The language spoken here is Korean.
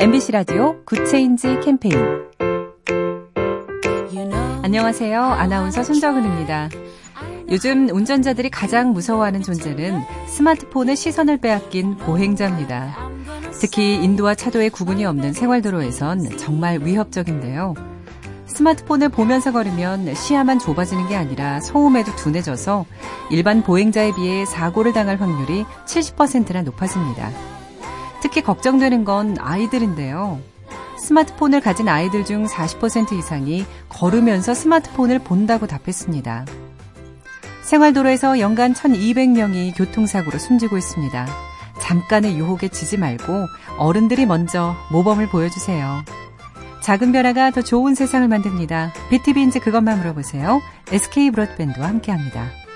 MBC 라디오 Good Change 캠페인 안녕하세요. 아나운서 손정은입니다. 요즘 운전자들이 가장 무서워하는 존재는 스마트폰에 시선을 빼앗긴 보행자입니다. 특히 인도와 차도의 구분이 없는 생활도로에선 정말 위협적인데요. 스마트폰을 보면서 걸으면 시야만 좁아지는 게 아니라 소음에도 둔해져서 일반 보행자에 비해 사고를 당할 확률이 70%나 높아집니다. 특히 걱정되는 건 아이들인데요. 스마트폰을 가진 아이들 중 40% 이상이 걸으면서 스마트폰을 본다고 답했습니다. 생활도로에서 연간 1200명이 교통사고로 숨지고 있습니다. 잠깐의 유혹에 지지 말고 어른들이 먼저 모범을 보여주세요. 작은 변화가 더 좋은 세상을 만듭니다. BTV인지 그것만 물어보세요. SK 브로드밴드와 함께합니다.